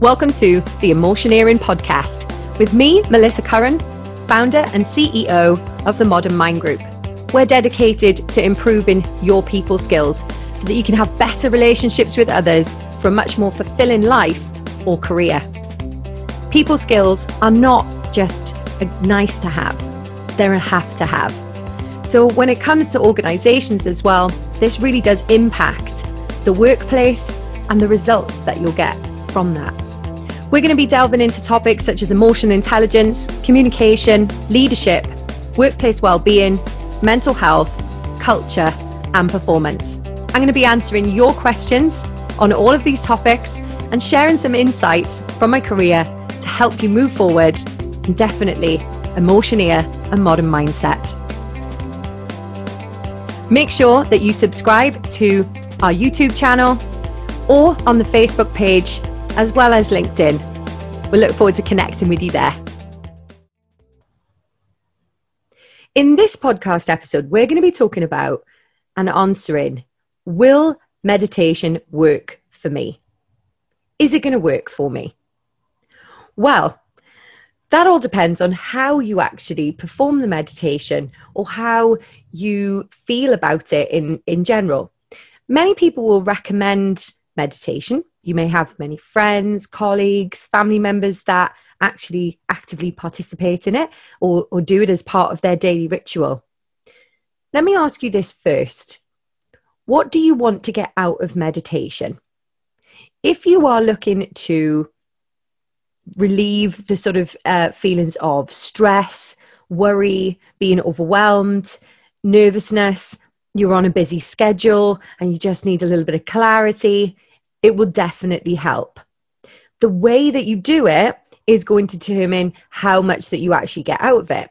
Welcome to the Emotioneering podcast with me, Melissa Curran, founder and CEO of the Modern Mind Group. We're dedicated to improving your people skills so that you can have better relationships with others for a much more fulfilling life or career. People skills are not just a nice to have, they're a have to have. So when it comes to organizations as well, this really does impact the workplace and the results that you'll get from that. We're going to be delving into topics such as emotional intelligence, communication, leadership, workplace well-being, mental health, culture, and performance. I'm going to be answering your questions on all of these topics and sharing some insights from my career to help you move forward and definitely emotioneer a modern mindset. Make sure that you subscribe to our YouTube channel or on the Facebook page as well as LinkedIn. We look forward to connecting with you there. In this podcast episode, we're going to be talking about and answering Will meditation work for me? Is it going to work for me? Well, that all depends on how you actually perform the meditation or how you feel about it in, in general. Many people will recommend meditation. You may have many friends, colleagues, family members that actually actively participate in it or, or do it as part of their daily ritual. Let me ask you this first. What do you want to get out of meditation? If you are looking to relieve the sort of uh, feelings of stress, worry, being overwhelmed, nervousness, you're on a busy schedule and you just need a little bit of clarity, it will definitely help. The way that you do it is going to determine how much that you actually get out of it.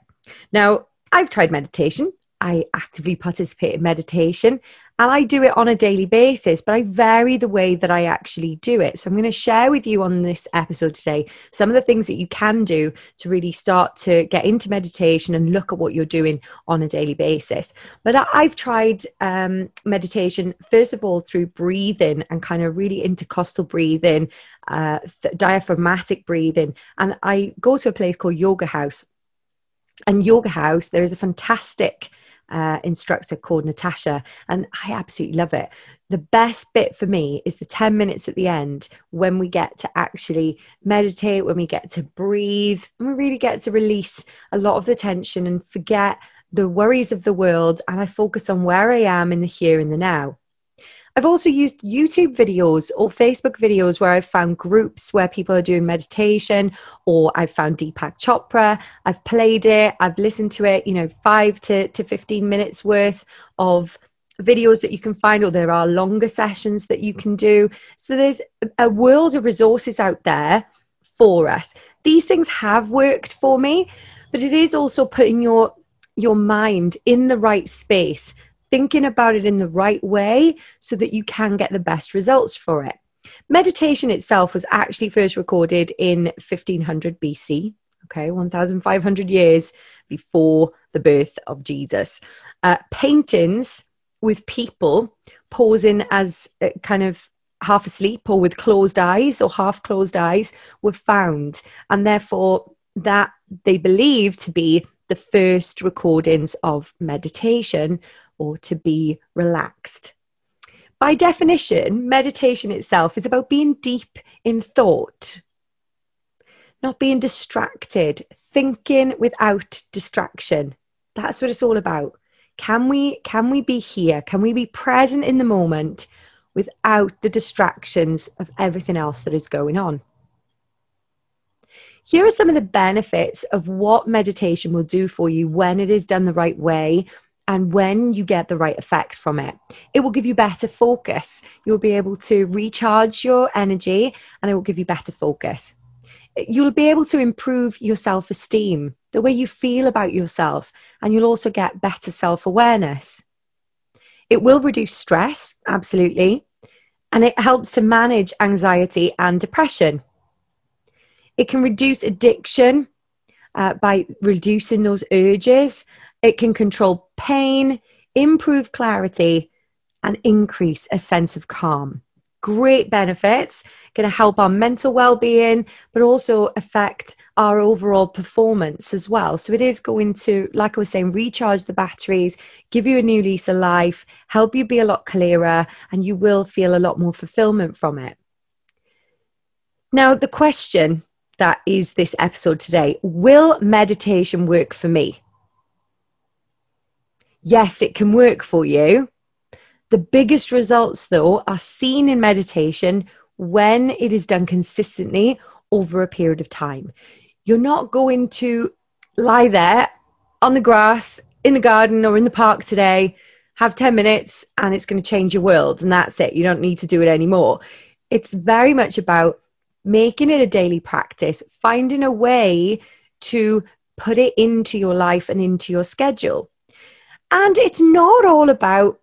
Now, I've tried meditation. I actively participate in meditation and I do it on a daily basis, but I vary the way that I actually do it. So I'm going to share with you on this episode today some of the things that you can do to really start to get into meditation and look at what you're doing on a daily basis. But I've tried um, meditation, first of all, through breathing and kind of really intercostal breathing, uh, th- diaphragmatic breathing. And I go to a place called Yoga House. And Yoga House, there is a fantastic uh, instructor called Natasha, and I absolutely love it. The best bit for me is the 10 minutes at the end when we get to actually meditate, when we get to breathe, and we really get to release a lot of the tension and forget the worries of the world. And I focus on where I am in the here and the now. I've also used YouTube videos or Facebook videos where I've found groups where people are doing meditation, or I've found Deepak Chopra. I've played it, I've listened to it, you know, five to, to 15 minutes worth of videos that you can find, or there are longer sessions that you can do. So there's a world of resources out there for us. These things have worked for me, but it is also putting your your mind in the right space thinking about it in the right way so that you can get the best results for it. Meditation itself was actually first recorded in 1500 BC, okay, 1500 years before the birth of Jesus. Uh, paintings with people posing as uh, kind of half asleep or with closed eyes or half closed eyes were found, and therefore that they believe to be the first recordings of meditation or to be relaxed. By definition, meditation itself is about being deep in thought, not being distracted, thinking without distraction. That's what it's all about. Can we can we be here? Can we be present in the moment without the distractions of everything else that is going on? Here are some of the benefits of what meditation will do for you when it is done the right way and when you get the right effect from it, it will give you better focus. You'll be able to recharge your energy and it will give you better focus. You'll be able to improve your self esteem, the way you feel about yourself, and you'll also get better self awareness. It will reduce stress, absolutely, and it helps to manage anxiety and depression. It can reduce addiction uh, by reducing those urges it can control pain, improve clarity, and increase a sense of calm. great benefits, going to help our mental well-being, but also affect our overall performance as well. So it is going to, like I was saying, recharge the batteries, give you a new lease of life, help you be a lot clearer, and you will feel a lot more fulfillment from it. Now, the question that is this episode today will meditation work for me? Yes, it can work for you. The biggest results, though, are seen in meditation when it is done consistently over a period of time. You're not going to lie there on the grass, in the garden, or in the park today, have 10 minutes, and it's going to change your world, and that's it. You don't need to do it anymore. It's very much about making it a daily practice, finding a way to put it into your life and into your schedule. And it's not all about,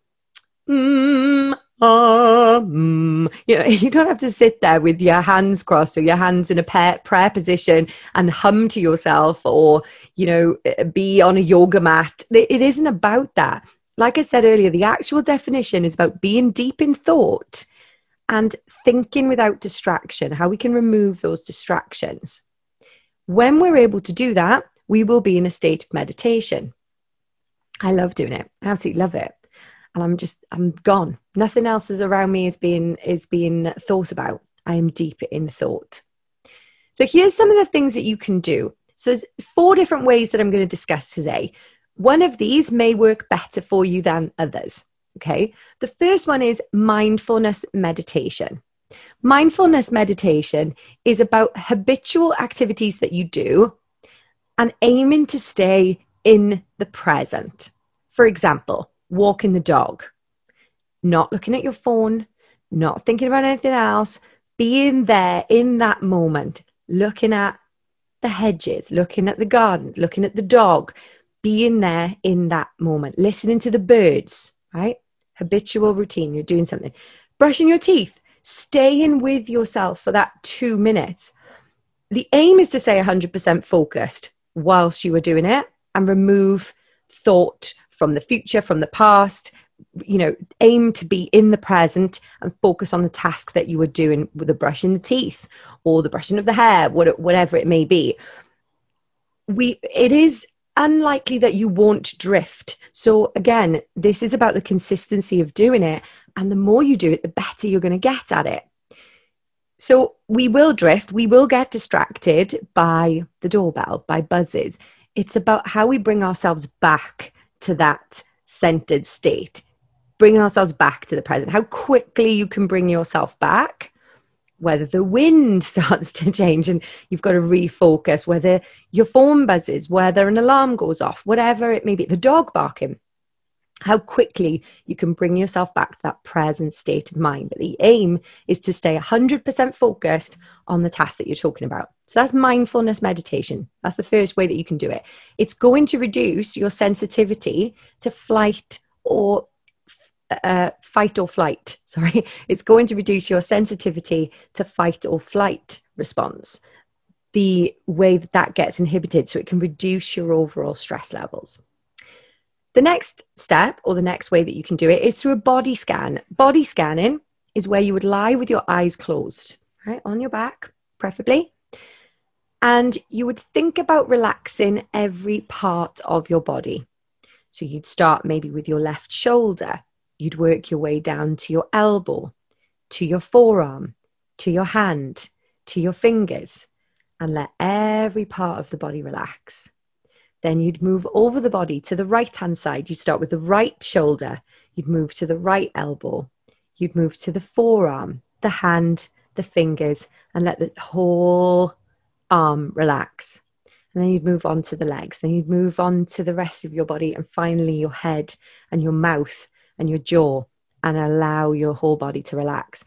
mm, um, you know, you don't have to sit there with your hands crossed or your hands in a prayer position and hum to yourself or, you know, be on a yoga mat. It isn't about that. Like I said earlier, the actual definition is about being deep in thought and thinking without distraction, how we can remove those distractions. When we're able to do that, we will be in a state of meditation. I love doing it. I absolutely love it. And I'm just I'm gone. Nothing else is around me is being is being thought about. I am deep in thought. So here's some of the things that you can do. So there's four different ways that I'm going to discuss today. One of these may work better for you than others. Okay. The first one is mindfulness meditation. Mindfulness meditation is about habitual activities that you do and aiming to stay in the present. For example, walking the dog, not looking at your phone, not thinking about anything else, being there in that moment, looking at the hedges, looking at the garden, looking at the dog, being there in that moment, listening to the birds, right? Habitual routine, you're doing something. Brushing your teeth, staying with yourself for that two minutes. The aim is to stay 100% focused whilst you are doing it and remove thought from the future, from the past. You know, aim to be in the present and focus on the task that you were doing with the brushing the teeth or the brushing of the hair, whatever it may be. We, it is unlikely that you won't drift. So again, this is about the consistency of doing it. And the more you do it, the better you're going to get at it. So we will drift, we will get distracted by the doorbell, by buzzes. It's about how we bring ourselves back to that centered state, bringing ourselves back to the present, how quickly you can bring yourself back, whether the wind starts to change and you've got to refocus, whether your phone buzzes, whether an alarm goes off, whatever it may be, the dog barking how quickly you can bring yourself back to that present state of mind. But the aim is to stay 100% focused on the task that you're talking about. So that's mindfulness meditation. That's the first way that you can do it. It's going to reduce your sensitivity to flight or uh, fight or flight. Sorry, it's going to reduce your sensitivity to fight or flight response. The way that that gets inhibited, so it can reduce your overall stress levels. The next step, or the next way that you can do it, is through a body scan. Body scanning is where you would lie with your eyes closed, right, on your back, preferably. And you would think about relaxing every part of your body. So you'd start maybe with your left shoulder, you'd work your way down to your elbow, to your forearm, to your hand, to your fingers, and let every part of the body relax. Then you'd move over the body to the right hand side. You'd start with the right shoulder. You'd move to the right elbow. You'd move to the forearm, the hand, the fingers, and let the whole arm relax. And then you'd move on to the legs. Then you'd move on to the rest of your body and finally your head and your mouth and your jaw and allow your whole body to relax.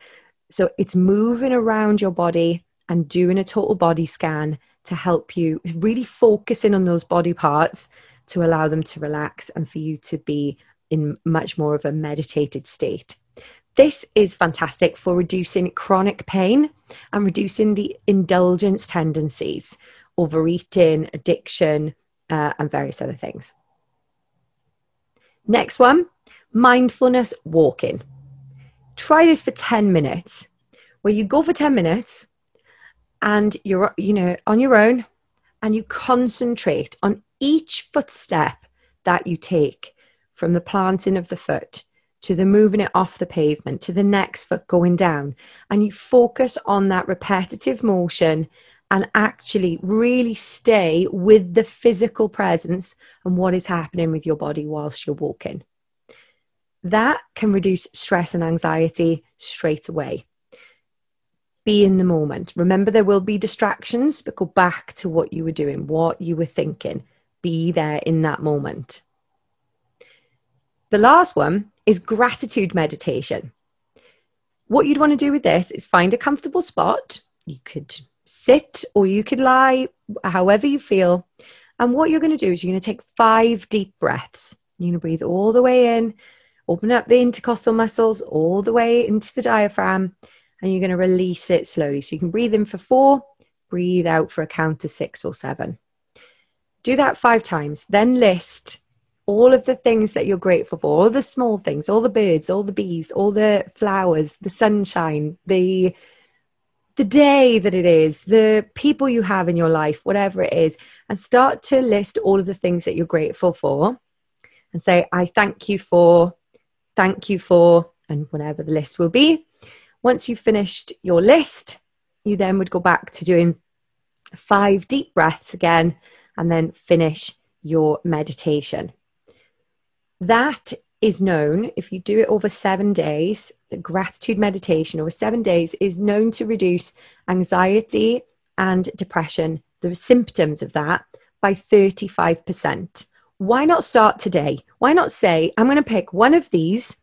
So it's moving around your body and doing a total body scan to help you really focus in on those body parts to allow them to relax and for you to be in much more of a meditated state. This is fantastic for reducing chronic pain and reducing the indulgence tendencies, overeating, addiction, uh, and various other things. Next one mindfulness walking. try this for 10 minutes, where you go for 10 minutes and you're, you know, on your own and you concentrate on each footstep that you take from the planting of the foot to the moving it off the pavement to the next foot going down and you focus on that repetitive motion and actually really stay with the physical presence and what is happening with your body whilst you're walking. That can reduce stress and anxiety straight away. Be in the moment. Remember, there will be distractions, but go back to what you were doing, what you were thinking. Be there in that moment. The last one is gratitude meditation. What you'd want to do with this is find a comfortable spot. You could sit or you could lie, however you feel. And what you're going to do is you're going to take five deep breaths. You're going to breathe all the way in, open up the intercostal muscles all the way into the diaphragm, and you're going to release it slowly. So you can breathe in for four, breathe out for a count of six or seven. Do that five times, then list all of the things that you're grateful for, all the small things, all the birds, all the bees, all the flowers, the sunshine, the the day that it is, the people you have in your life, whatever it is, and start to list all of the things that you're grateful for and say, I thank you for, thank you for, and whatever the list will be. Once you've finished your list, you then would go back to doing five deep breaths again and then finish your meditation. That is known, if you do it over seven days, the gratitude meditation over seven days is known to reduce anxiety and depression, the symptoms of that, by 35%. Why not start today? Why not say, I'm going to pick one of these,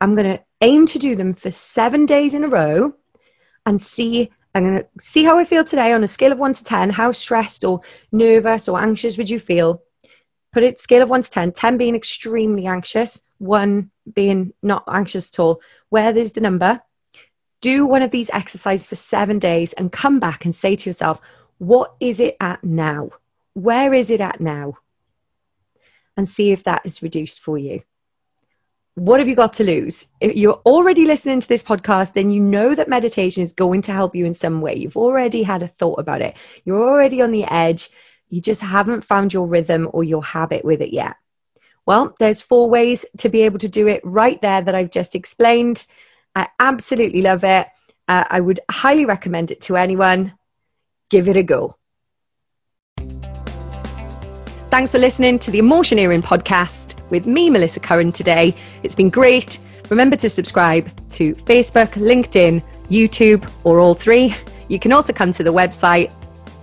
I'm going to aim to do them for seven days in a row and see. I'm going to see how I feel today on a scale of 1 to 10. How stressed or nervous or anxious would you feel? put it scale of 1 to 10 10 being extremely anxious 1 being not anxious at all where there's the number do one of these exercises for seven days and come back and say to yourself what is it at now where is it at now and see if that is reduced for you what have you got to lose? If you're already listening to this podcast, then you know that meditation is going to help you in some way. You've already had a thought about it. You're already on the edge. You just haven't found your rhythm or your habit with it yet. Well, there's four ways to be able to do it right there that I've just explained. I absolutely love it. Uh, I would highly recommend it to anyone. Give it a go. Thanks for listening to the Emotioneering podcast with me, Melissa Curran, today. It's been great. Remember to subscribe to Facebook, LinkedIn, YouTube, or all three. You can also come to the website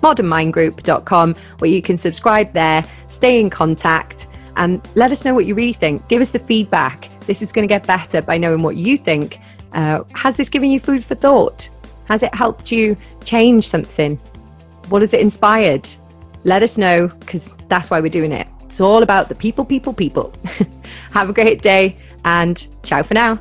modernmindgroup.com, where you can subscribe there, stay in contact, and let us know what you really think. Give us the feedback. This is going to get better by knowing what you think. Uh, has this given you food for thought? Has it helped you change something? What has it inspired? Let us know because that's why we're doing it. It's all about the people, people, people. Have a great day and ciao for now.